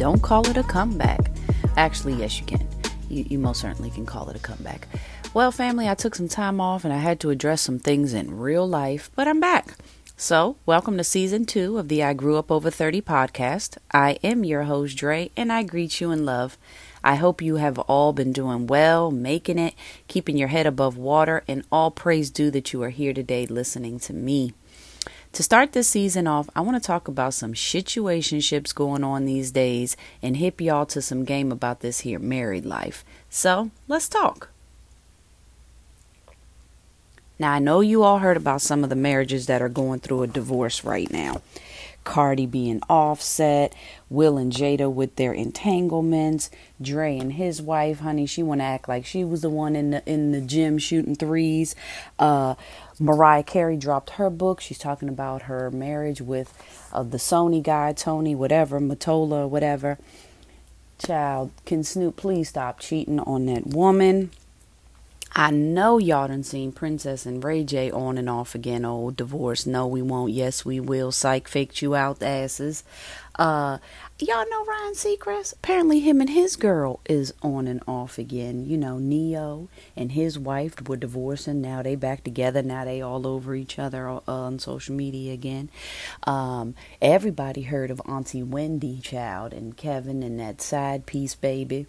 don't call it a comeback. Actually, yes, you can. You, you most certainly can call it a comeback. Well, family, I took some time off and I had to address some things in real life, but I'm back. So, welcome to season two of the I Grew Up Over 30 podcast. I am your host, Dre, and I greet you in love. I hope you have all been doing well, making it, keeping your head above water, and all praise due that you are here today listening to me. To start this season off, I want to talk about some situationships going on these days and hip y'all to some game about this here married life. So, let's talk. Now, I know you all heard about some of the marriages that are going through a divorce right now. Cardi B and Offset, Will and Jada with their entanglements, Dre and his wife, honey, she wanna act like she was the one in the in the gym shooting threes. Uh Mariah Carey dropped her book. She's talking about her marriage with uh, the Sony guy, Tony, whatever, Mottola, whatever. Child, can Snoop please stop cheating on that woman? I know y'all done seen Princess and Ray J on and off again. Oh, divorce. No, we won't. Yes, we will. Psych faked you out, asses. Uh, y'all know Ryan Seacrest? Apparently, him and his girl is on and off again. You know, Ne-Yo and his wife were divorcing. Now they back together. Now they all over each other uh, on social media again. Um, everybody heard of Auntie Wendy Child and Kevin and that side piece baby.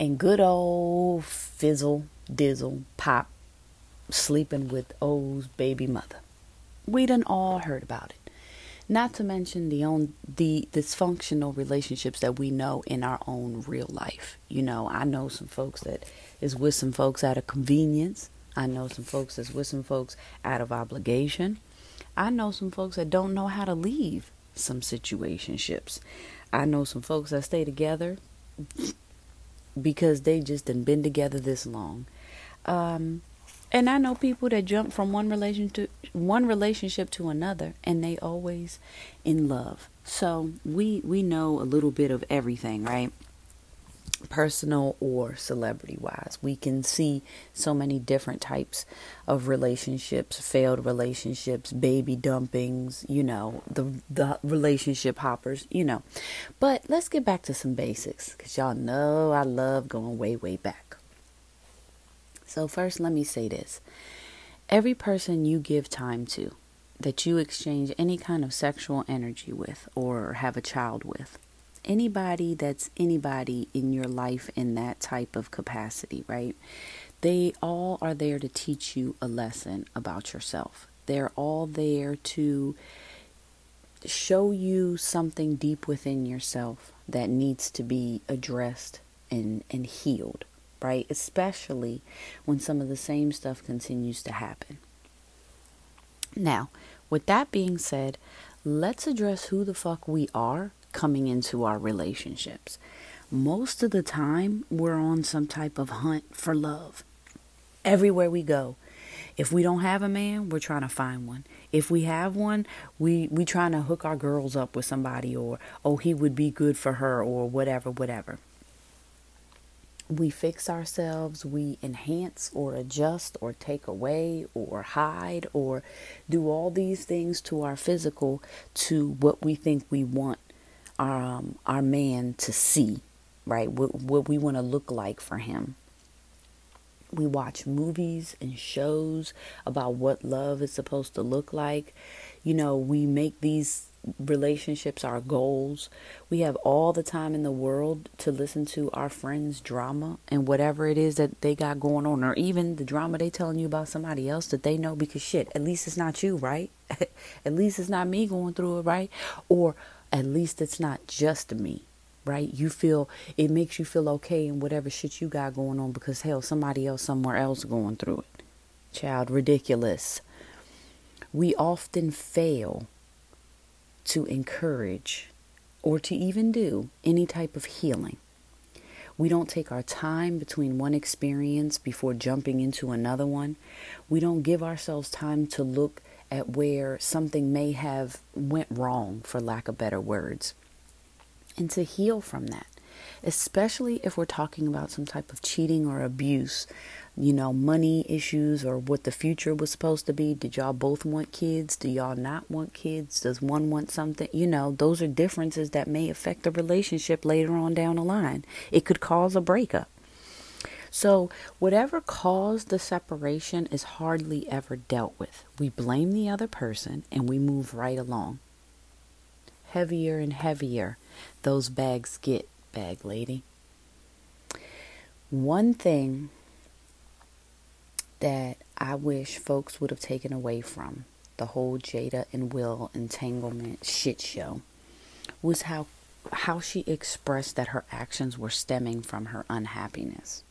And good old Fizzle Dizzle Pop sleeping with O's baby mother. We done all heard about it. Not to mention the own the dysfunctional relationships that we know in our own real life. You know, I know some folks that is with some folks out of convenience. I know some folks that's with some folks out of obligation. I know some folks that don't know how to leave some situationships. I know some folks that stay together because they just done been together this long. Um, and I know people that jump from one relation to one relationship to another and they always in love. So we we know a little bit of everything, right? Personal or celebrity wise. We can see so many different types of relationships, failed relationships, baby dumpings, you know, the the relationship hoppers, you know. But let's get back to some basics cuz y'all know I love going way way back. So, first, let me say this every person you give time to, that you exchange any kind of sexual energy with or have a child with, anybody that's anybody in your life in that type of capacity, right? They all are there to teach you a lesson about yourself. They're all there to show you something deep within yourself that needs to be addressed and, and healed right? Especially when some of the same stuff continues to happen. Now, with that being said, let's address who the fuck we are coming into our relationships. Most of the time, we're on some type of hunt for love. Everywhere we go. If we don't have a man, we're trying to find one. If we have one, we we trying to hook our girls up with somebody or oh he would be good for her or whatever whatever we fix ourselves, we enhance or adjust or take away or hide or do all these things to our physical to what we think we want our um, our man to see, right? What what we want to look like for him. We watch movies and shows about what love is supposed to look like. You know, we make these relationships, our goals. We have all the time in the world to listen to our friends' drama and whatever it is that they got going on, or even the drama they telling you about somebody else that they know because shit, at least it's not you, right? at least it's not me going through it, right? Or at least it's not just me, right? You feel it makes you feel okay in whatever shit you got going on because hell, somebody else somewhere else going through it. Child, ridiculous. We often fail to encourage or to even do any type of healing. We don't take our time between one experience before jumping into another one. We don't give ourselves time to look at where something may have went wrong for lack of better words and to heal from that. especially if we're talking about some type of cheating or abuse, you know, money issues or what the future was supposed to be. Did y'all both want kids? Do y'all not want kids? Does one want something? You know, those are differences that may affect the relationship later on down the line. It could cause a breakup. So, whatever caused the separation is hardly ever dealt with. We blame the other person and we move right along. Heavier and heavier those bags get, bag lady. One thing that I wish folks would have taken away from the whole Jada and Will entanglement shit show was how how she expressed that her actions were stemming from her unhappiness.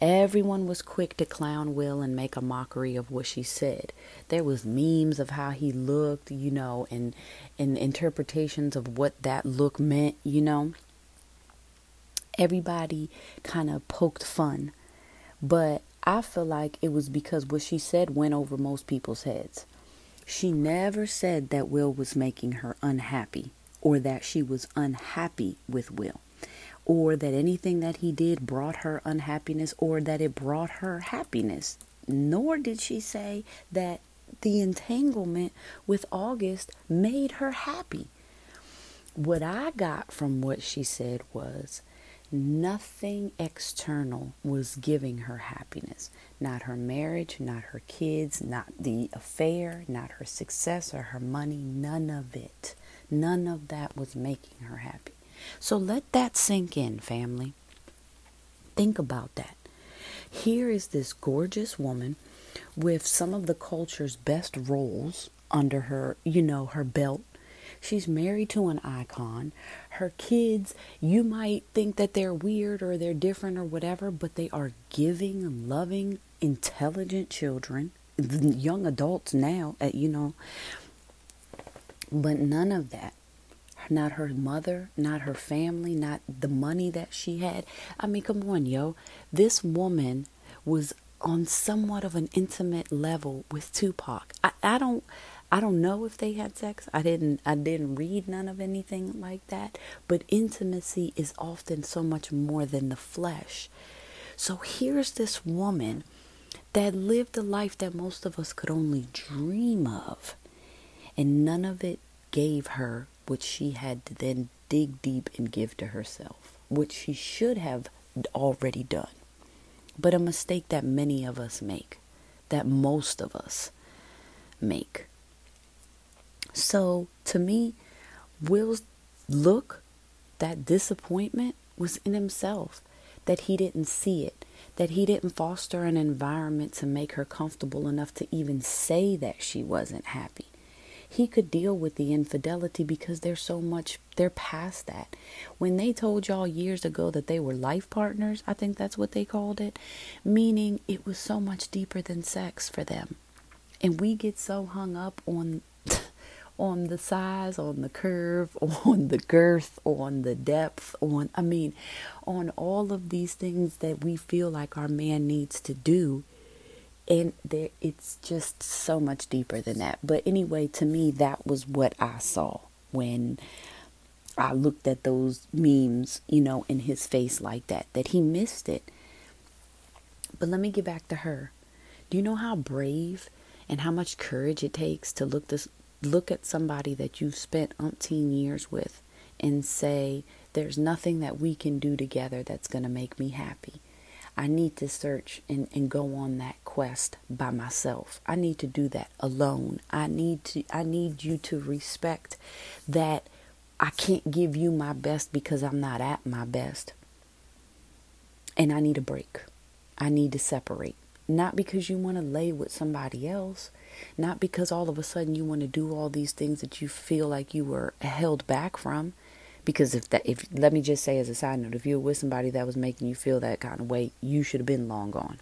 Everyone was quick to clown Will and make a mockery of what she said. There was memes of how he looked, you know, and and interpretations of what that look meant, you know. Everybody kind of poked fun. But I feel like it was because what she said went over most people's heads. She never said that Will was making her unhappy or that she was unhappy with Will or that anything that he did brought her unhappiness or that it brought her happiness. Nor did she say that the entanglement with August made her happy. What I got from what she said was nothing external was giving her happiness. Not her marriage, not her kids, not the affair, not her success or her money. None of it. None of that was making her happy. So let that sink in, family. Think about that. Here is this gorgeous woman with some of the culture's best roles under her, you know, her belt. She's married to an icon. Her kids, you might think that they're weird or they're different or whatever, but they are giving, loving, intelligent children, young adults now, uh, you know. But none of that not her mother, not her family, not the money that she had. I mean, come on, yo. This woman was on somewhat of an intimate level with Tupac. I, I don't I don't know if they had sex. I didn't I didn't read none of anything like that, but intimacy is often so much more than the flesh. So here's this woman that lived a life that most of us could only dream of. And none of it gave her which she had to then dig deep and give to herself, which she should have already done. But a mistake that many of us make, that most of us make. So to me, Will's look, that disappointment was in himself, that he didn't see it, that he didn't foster an environment to make her comfortable enough to even say that she wasn't happy he could deal with the infidelity because they're so much they're past that. When they told y'all years ago that they were life partners i think that's what they called it meaning it was so much deeper than sex for them. And we get so hung up on on the size on the curve on the girth on the depth on i mean on all of these things that we feel like our man needs to do and there it's just so much deeper than that. But anyway to me that was what i saw when i looked at those memes you know in his face like that that he missed it. But let me get back to her. Do you know how brave and how much courage it takes to look this look at somebody that you've spent umpteen years with and say there's nothing that we can do together that's going to make me happy I need to search and, and go on that quest by myself. I need to do that alone. I need to I need you to respect that I can't give you my best because I'm not at my best. And I need a break. I need to separate. Not because you want to lay with somebody else, not because all of a sudden you want to do all these things that you feel like you were held back from because if that if let me just say as a side note if you were with somebody that was making you feel that kind of way you should have been long gone.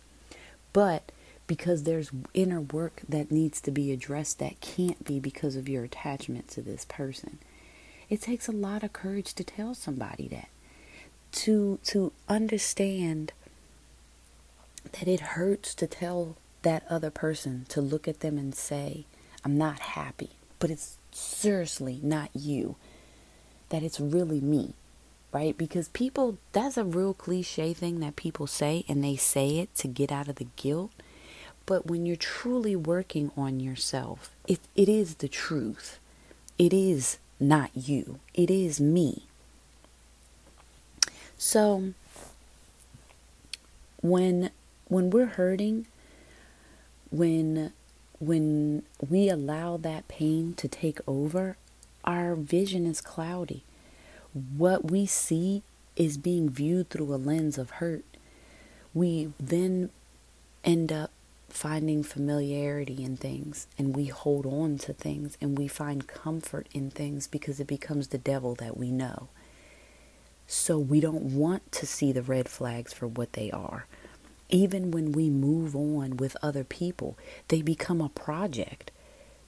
But because there's inner work that needs to be addressed that can't be because of your attachment to this person it takes a lot of courage to tell somebody that to to understand that it hurts to tell that other person to look at them and say i'm not happy but it's seriously not you that it's really me, right? Because people, that's a real cliche thing that people say, and they say it to get out of the guilt. But when you're truly working on yourself, it, it is the truth. It is not you, it is me. So, when when we're hurting, when when we allow that pain to take over, our vision is cloudy. What we see is being viewed through a lens of hurt. We then end up finding familiarity in things and we hold on to things and we find comfort in things because it becomes the devil that we know. So we don't want to see the red flags for what they are. Even when we move on with other people, they become a project.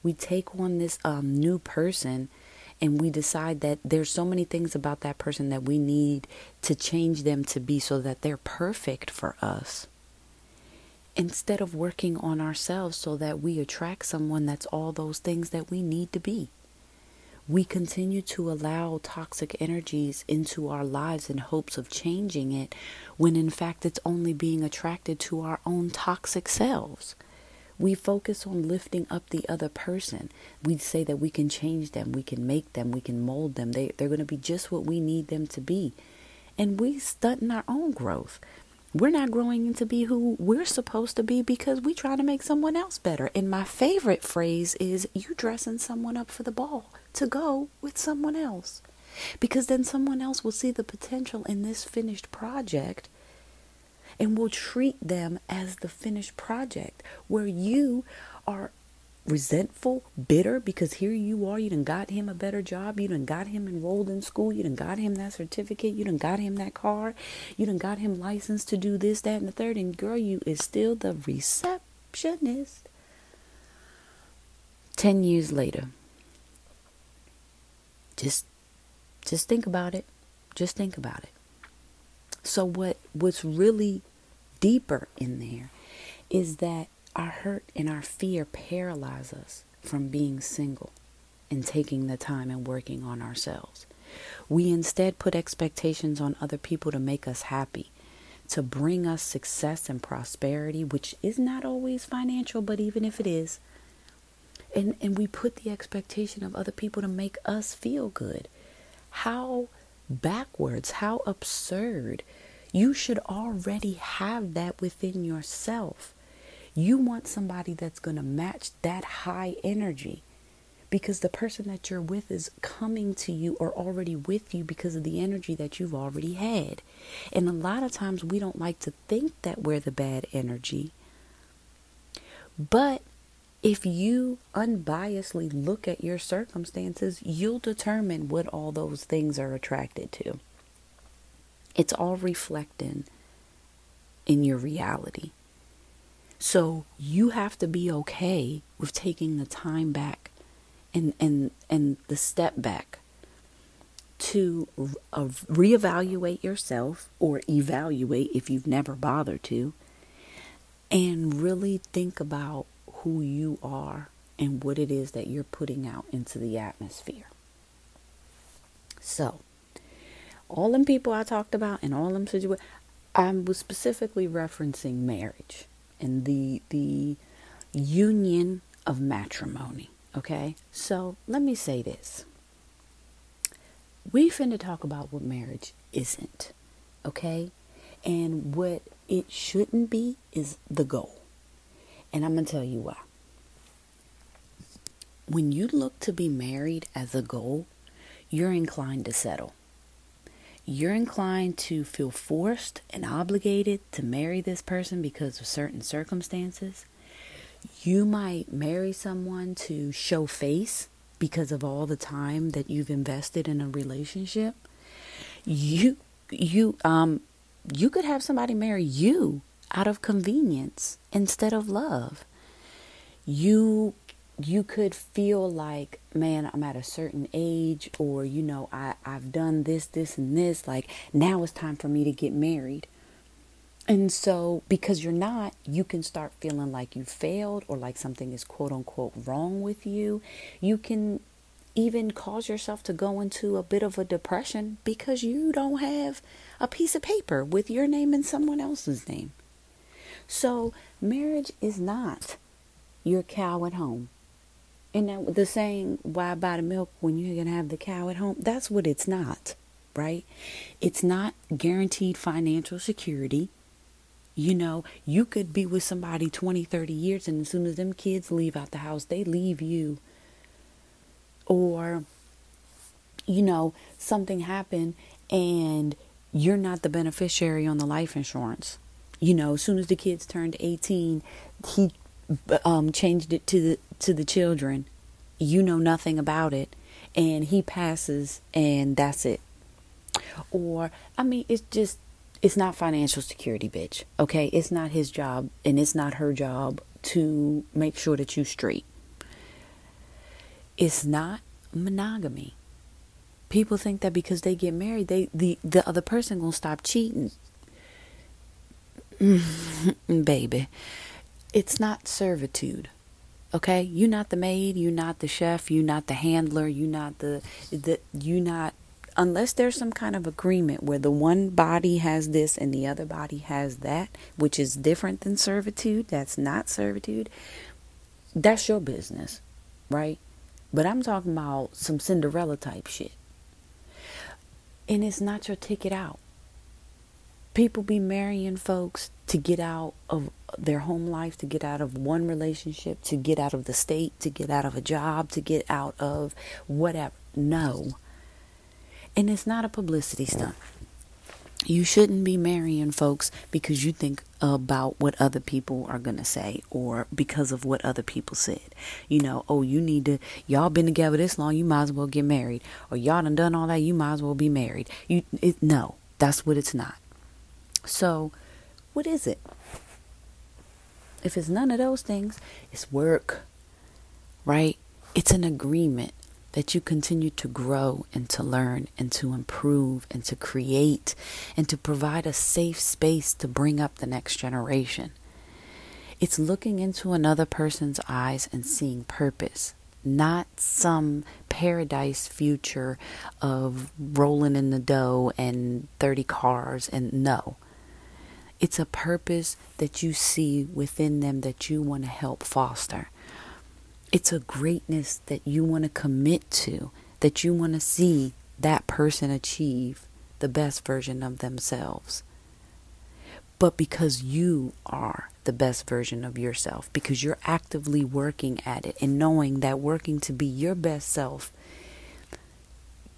We take on this um, new person and we decide that there's so many things about that person that we need to change them to be so that they're perfect for us. Instead of working on ourselves so that we attract someone that's all those things that we need to be we continue to allow toxic energies into our lives in hopes of changing it when in fact it's only being attracted to our own toxic selves. We focus on lifting up the other person. We say that we can change them, we can make them, we can mold them. They, they're going to be just what we need them to be. And we stunt in our own growth. We're not growing into be who we're supposed to be because we try to make someone else better. And my favorite phrase is you dressing someone up for the ball to go with someone else. Because then someone else will see the potential in this finished project and will treat them as the finished project where you are resentful, bitter, because here you are, you done got him a better job, you done got him enrolled in school, you done got him that certificate, you done got him that car, you done got him licensed to do this, that, and the third, and girl, you is still the receptionist. Ten years later, just just think about it. Just think about it. So what what's really deeper in there is that our hurt and our fear paralyze us from being single and taking the time and working on ourselves. We instead put expectations on other people to make us happy, to bring us success and prosperity, which is not always financial, but even if it is, and and we put the expectation of other people to make us feel good how backwards how absurd you should already have that within yourself you want somebody that's going to match that high energy because the person that you're with is coming to you or already with you because of the energy that you've already had. And a lot of times we don't like to think that we're the bad energy. But if you unbiasedly look at your circumstances, you'll determine what all those things are attracted to. It's all reflecting in your reality. So you have to be okay with taking the time back and and and the step back to uh, reevaluate yourself or evaluate if you've never bothered to and really think about who you are and what it is that you're putting out into the atmosphere. So, all them people I talked about and all them situations, I was specifically referencing marriage and the the union of matrimony. Okay, so let me say this: we finna talk about what marriage isn't. Okay, and what it shouldn't be is the goal. And I'm to tell you why. When you look to be married as a goal, you're inclined to settle. You're inclined to feel forced and obligated to marry this person because of certain circumstances. You might marry someone to show face because of all the time that you've invested in a relationship. You you um you could have somebody marry you out of convenience instead of love. You you could feel like, man, I'm at a certain age, or you know, I, I've done this, this, and this, like now it's time for me to get married. And so, because you're not, you can start feeling like you failed or like something is quote unquote wrong with you. You can even cause yourself to go into a bit of a depression because you don't have a piece of paper with your name and someone else's name. So, marriage is not your cow at home. And that, the saying, why buy the milk when you're going to have the cow at home? That's what it's not, right? It's not guaranteed financial security. You know, you could be with somebody 20, 30 years, and as soon as them kids leave out the house, they leave you. Or, you know, something happened and you're not the beneficiary on the life insurance. You know, as soon as the kids turned 18, he um, changed it to the to the children. You know nothing about it, and he passes, and that's it. Or I mean, it's just it's not financial security, bitch. Okay, it's not his job, and it's not her job to make sure that you straight. It's not monogamy. People think that because they get married, they the the other person gonna stop cheating. Baby, it's not servitude. Okay, you're not the maid, you're not the chef, you're not the handler, you're not the the you not unless there's some kind of agreement where the one body has this and the other body has that, which is different than servitude, that's not servitude. That's your business, right? But I'm talking about some Cinderella type shit. And it's not your ticket out. People be marrying folks to get out of their home life, to get out of one relationship, to get out of the state, to get out of a job, to get out of whatever. No. And it's not a publicity stunt. You shouldn't be marrying folks because you think about what other people are going to say or because of what other people said. You know, oh, you need to, y'all been together this long, you might as well get married. Or y'all done done all that, you might as well be married. You, it, no, that's what it's not. So, what is it? If it's none of those things, it's work, right? It's an agreement that you continue to grow and to learn and to improve and to create and to provide a safe space to bring up the next generation. It's looking into another person's eyes and seeing purpose, not some paradise future of rolling in the dough and 30 cars and no. It's a purpose that you see within them that you want to help foster. It's a greatness that you want to commit to, that you want to see that person achieve the best version of themselves. But because you are the best version of yourself, because you're actively working at it and knowing that working to be your best self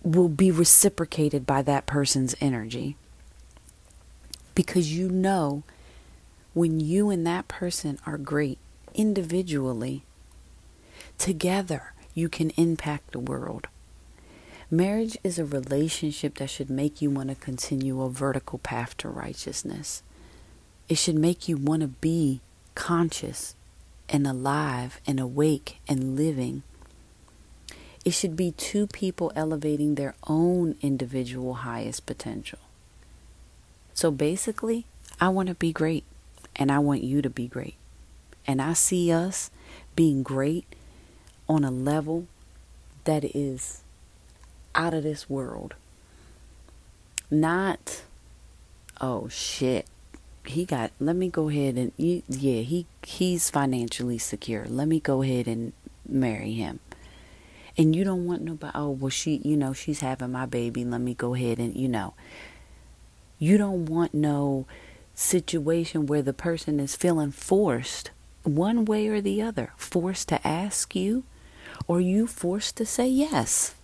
will be reciprocated by that person's energy because you know when you and that person are great individually, together you can impact the world. Marriage is a relationship that should make you want to continue a vertical path to righteousness. It should make you want to be conscious and alive and awake and living. It should be two people elevating their own individual highest potential. So basically, I want to be great and I want you to be great. And I see us being great on a level that is out of this world. Not, oh shit, he got, let me go ahead and, yeah, he he's financially secure. Let me go ahead and marry him. And you don't want nobody, oh, well, she, you know, she's having my baby. Let me go ahead and, you know, you don't want no situation where the person is feeling forced one way or the other, forced to ask you, or you forced to say yes.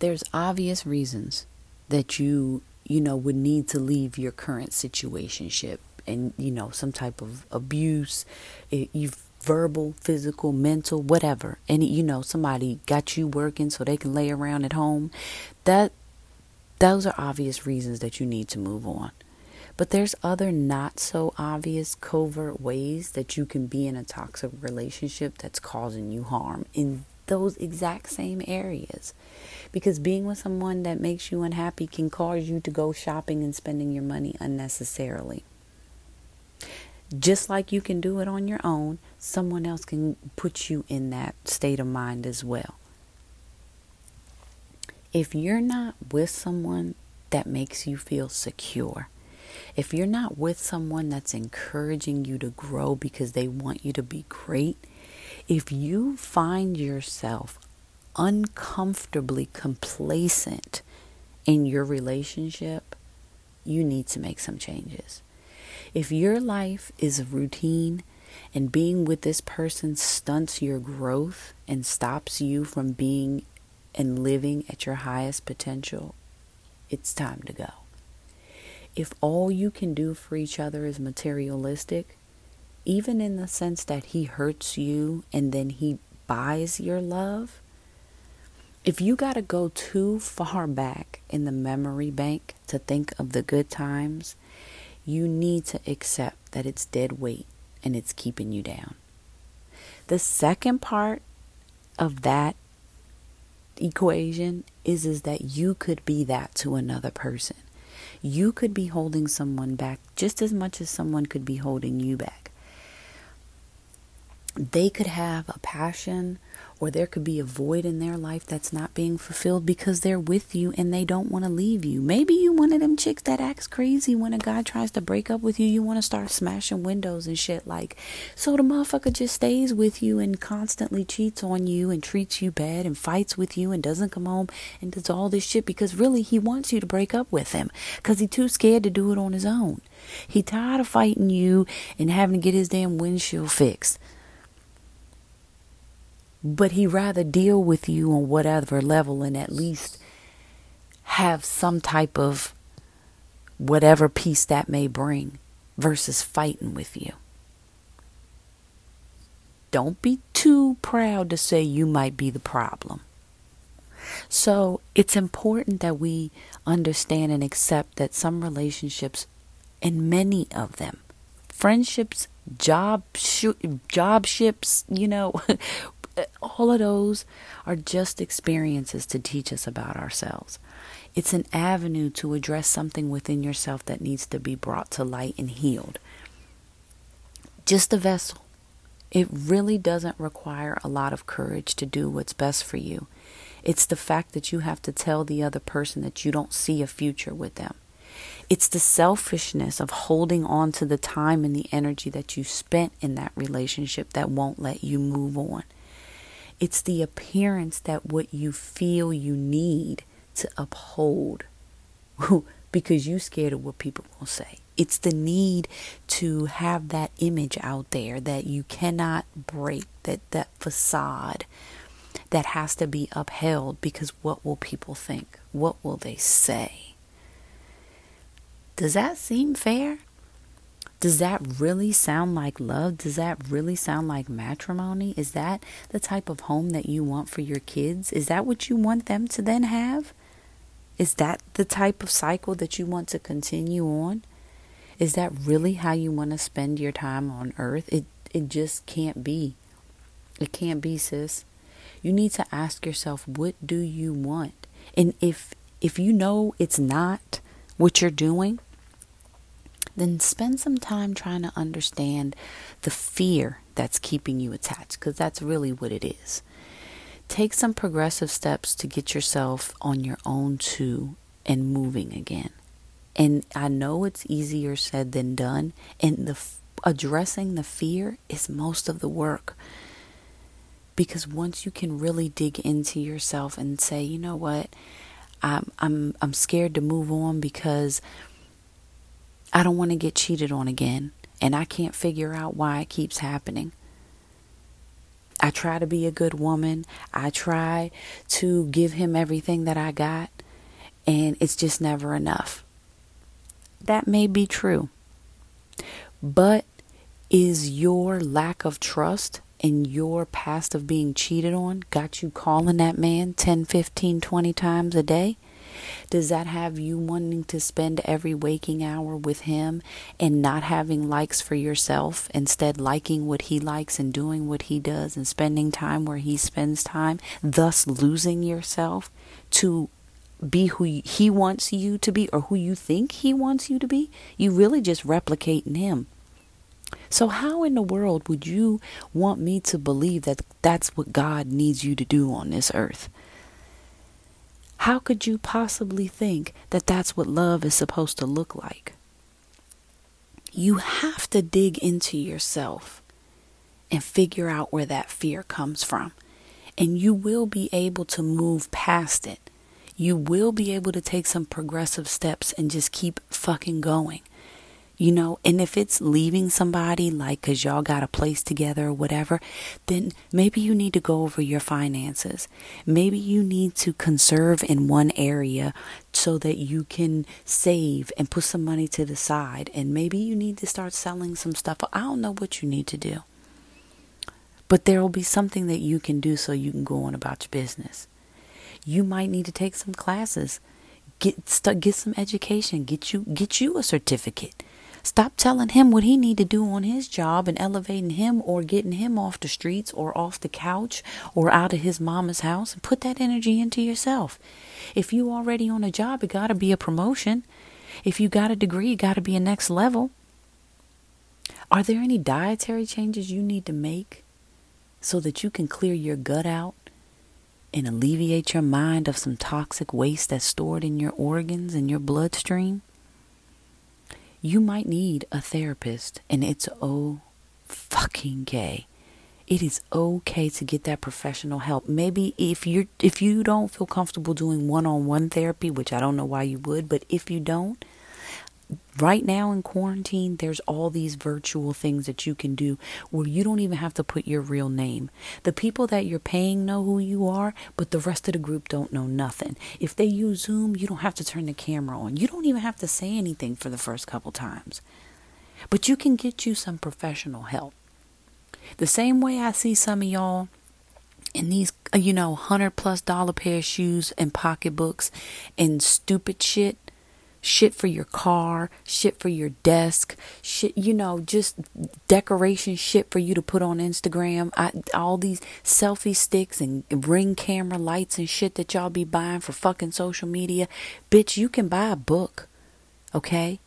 There's obvious reasons that you, you know, would need to leave your current situationship and, you know, some type of abuse, eh, you've verbal, physical, mental, whatever. And you know, somebody got you working so they can lay around at home. That those are obvious reasons that you need to move on. But there's other not so obvious covert ways that you can be in a toxic relationship that's causing you harm in those exact same areas. Because being with someone that makes you unhappy can cause you to go shopping and spending your money unnecessarily. just like you can do it on your own, someone else can put you in that state of mind as well. If you're not with someone that makes you feel secure, if you're not with someone that's encouraging you to grow because they want you to be great, if you find yourself uncomfortably complacent in your relationship, you need to make some changes. If your life is a routine and being with this person stunts your growth and stops you from being and living at your highest potential, it's time to go. If all you can do for each other is materialistic, even in the sense that he hurts you and then he buys your love, if you got to go too far back in the memory bank to think of the good times, you need to accept that it's dead weight and it's keeping you down. The second part of that equation is is that you could be that to another person. You could be holding someone back just as much as someone could be holding you back. They could have a passion or there could be a void in their life that's not being fulfilled because they're with you and they don't want to leave you. Maybe you one of them chicks that acts crazy when a guy tries to break up with you. You want to start smashing windows and shit like so the motherfucker just stays with you and constantly cheats on you and treats you bad and fights with you and doesn't come home and does all this shit because really he wants you to break up with him because he's too scared to do it on his own. He tired of fighting you and having to get his damn windshield fixed but he rather deal with you on whatever level and at least have some type of whatever peace that may bring versus fighting with you. Don't be too proud to say you might be the problem. So it's important that we understand and accept that some relationships, and many of them, friendships, job, sh- job ships, you know, all of those are just experiences to teach us about ourselves. It's an avenue to address something within yourself that needs to be brought to light and healed. Just a vessel. It really doesn't require a lot of courage to do what's best for you. It's the fact that you have to tell the other person that you don't see a future with them. It's the selfishness of holding on to the time and the energy that you spent in that relationship that won't let you move on. It's the appearance that what you feel you need to uphold because you're scared of what people will say. It's the need to have that image out there that you cannot break, that that facade that has to be upheld because what will people think? What will they say? Does that seem fair? Does that really sound like love? Does that really sound like matrimony? Is that the type of home that you want for your kids? Is that what you want them to then have? Is that the type of cycle that you want to continue on? Is that really how you want to spend your time on earth? It it just can't be. It can't be, sis. You need to ask yourself, what do you want? And if if you know it's not what you're doing, then spend some time trying to understand the fear that's keeping you attached, because that's really what it is. Take some progressive steps to get yourself on your own too and moving again. And I know it's easier said than done, and the addressing the fear is most of the work because once you can really dig into yourself and say, you know what, I'm I'm I'm scared to move on because I don't want to get cheated on again, and I can't figure out why it keeps happening. I try to be a good woman. I try to give him everything that I got, and it's just never enough. That may be true. But is your lack of trust and your past of being cheated on got you calling that man 10, 15, 20 times a day? Does that have you wanting to spend every waking hour with him and not having likes for yourself, instead liking what he likes and doing what he does and spending time where he spends time, thus losing yourself to be who he wants you to be or who you think he wants you to be? You really just replicating him. So, how in the world would you want me to believe that that's what God needs you to do on this earth? How could you possibly think that that's what love is supposed to look like? You have to dig into yourself and figure out where that fear comes from. And you will be able to move past it. You will be able to take some progressive steps and just keep fucking going you know and if it's leaving somebody like because y'all got a place together or whatever then maybe you need to go over your finances. Maybe you need to conserve in one area so that you can save and put some money to the side. And maybe you need to start selling some stuff. I don't know what you need to do. But there will be something that you can do so you can go on about your business. You might need to take some classes. Get start, get some education. Get you get you a certificate Stop telling him what he need to do on his job and elevating him or getting him off the streets or off the couch or out of his mama's house and put that energy into yourself. If you already on a job, it got to be a promotion. If you got a degree, it got to be a next level. Are there any dietary changes you need to make so that you can clear your gut out and alleviate your mind of some toxic waste that's stored in your organs and your bloodstream? You might need a therapist, and it's oh fucking gay. It is okay to get that professional help. Maybe if you're, if you don't feel comfortable doing one-on-one therapy, which I don't know why you would, but if you don't, right now in quarantine, there's all these virtual things that you can do where you don't even have to put your real name. The people that you're paying know who you are, but the rest of the group don't know nothing. If they use Zoom, you don't have to turn the camera on. You don't even have to say anything for the first couple times. But you can get you some professional help. The same way I see some of y'all in these, uh, you know, hundred plus dollar pair of shoes and pocketbooks and stupid shit shit for your car, shit for your desk, shit, you know, just decoration shit for you to put on Instagram. I, all these selfie sticks and ring camera lights and shit that y'all be buying for fucking social media. Bitch, you can buy a book. Okay?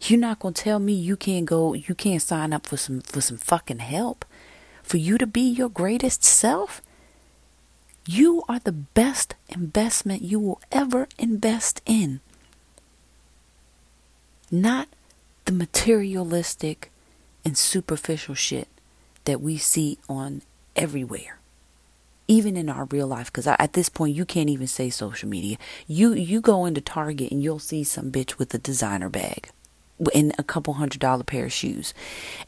You're not to tell me you can't go, you can't sign up for some for some fucking help for you to be your greatest self. You are the best investment you will ever invest in not the materialistic and superficial shit that we see on everywhere even in our real life. Because at this point you can't even say social media. You you go into target and you'll see some bitch with a designer bag and a couple hundred dollar pair of shoes.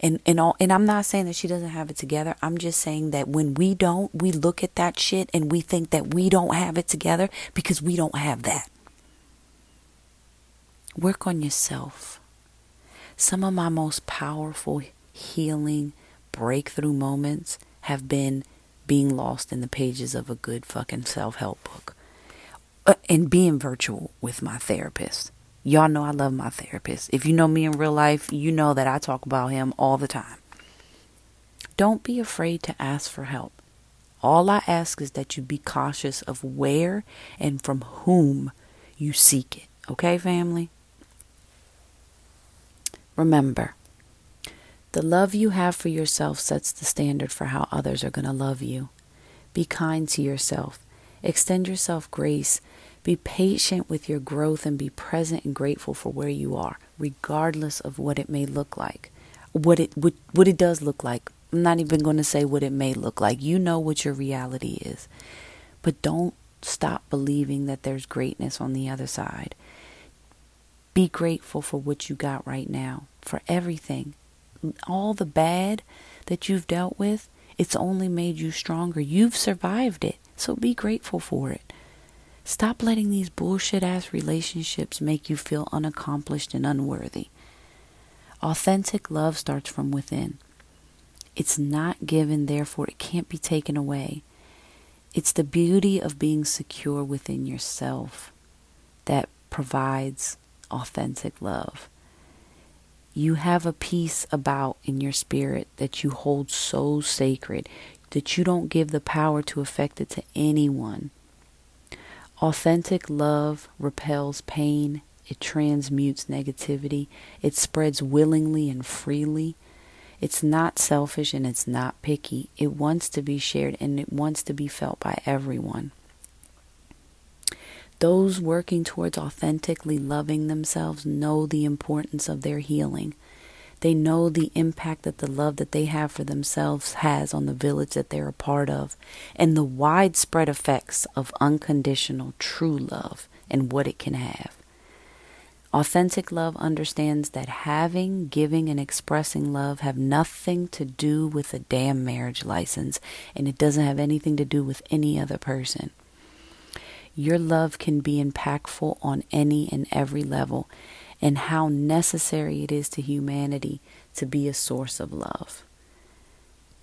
And and all and i'm not saying that she doesn't have it together. I'm just saying that when we don't we look at that shit and we think that we don't have it together because we don't have that Work on yourself. Some of my most powerful healing breakthrough moments have been being lost in the pages of a good fucking self help book uh, and being virtual with my therapist. Y'all know I love my therapist. If you know me in real life, you know that I talk about him all the time. Don't be afraid to ask for help. All I ask is that you be cautious of where and from whom you seek it. Okay, family? Remember, the love you have for yourself sets the standard for how others are going to love you. Be kind to yourself. Extend yourself grace. Be patient with your growth and be present and grateful for where you are, regardless of what it may look like. What it what, what it does look like. I'm not even going to say what it may look like. You know what your reality is. But don't stop believing that there's greatness on the other side. Be grateful for what you got right now, for everything. All the bad that you've dealt with, it's only made you stronger. You've survived it, so be grateful for it. Stop letting these bullshit ass relationships make you feel unaccomplished and unworthy. Authentic love starts from within. It's not given, therefore, it can't be taken away. It's the beauty of being secure within yourself that provides authentic love. You have a peace about in your spirit that you hold so sacred that you don't give the power to affect it to anyone. Authentic love repels pain, it transmutes negativity, it spreads willingly and freely. It's not selfish and it's not picky. It wants to be shared and it wants to be felt by everyone. Those working towards authentically loving themselves know the importance of their healing. They know the impact that the love that they have for themselves has on the village that they're a part of, and the widespread effects of unconditional, true love and what it can have. Authentic love understands that having, giving, and expressing love have nothing to do with a damn marriage license, and it doesn't have anything to do with any other person. Your love can be impactful on any and every level, and how necessary it is to humanity to be a source of love.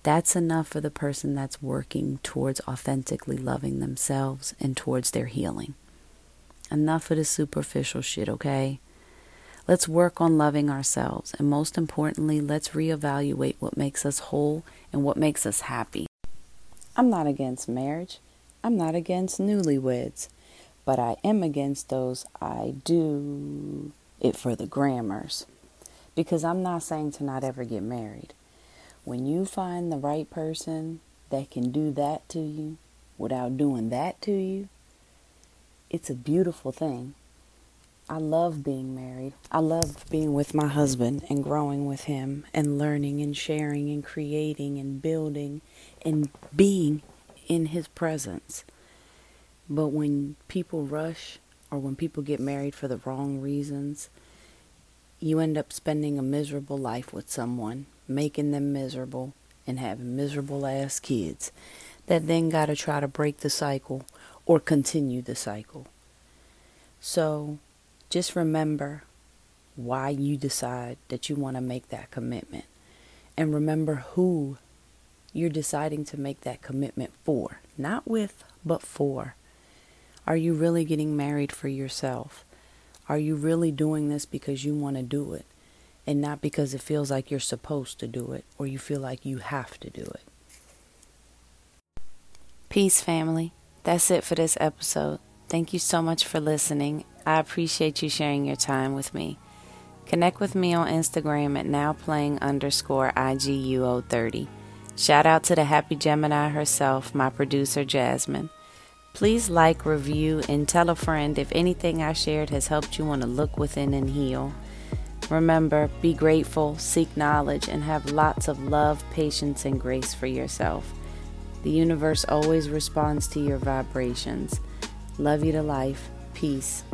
That's enough for the person that's working towards authentically loving themselves and towards their healing. Enough of the superficial shit, okay? Let's work on loving ourselves, and most importantly, let's reevaluate what makes us whole and what makes us happy. I'm not against marriage. I'm not against newlyweds, but I am against those I do it for the grammars. Because I'm not saying to not ever get married. When you find the right person that can do that to you without doing that to you, it's a beautiful thing. I love being married. I love being with my husband and growing with him and learning and sharing and creating and building and being in his presence. But when people rush or when people get married for the wrong reasons, you end up spending a miserable life with someone, making them miserable, and having miserable ass kids that then got to try to break the cycle or continue the cycle. So just remember why you decide that you want to make that commitment. And remember who you're deciding to make that commitment for. Not with, but for. Are you really getting married for yourself? Are you really doing this because you want to do it and not because it feels like you're supposed to do it or you feel like you have to do it? Peace, family. That's it for this episode. Thank you so much for listening. I appreciate you sharing your time with me. Connect with me on Instagram at nowplaying underscore IGUO30. Shout out to the happy Gemini herself, my producer Jasmine. Please like, review, and tell a friend if anything I shared has helped you want to look within and heal. Remember, be grateful, seek knowledge, and have lots of love, patience, and grace for yourself. The universe always responds to your vibrations. Love you to life. Peace.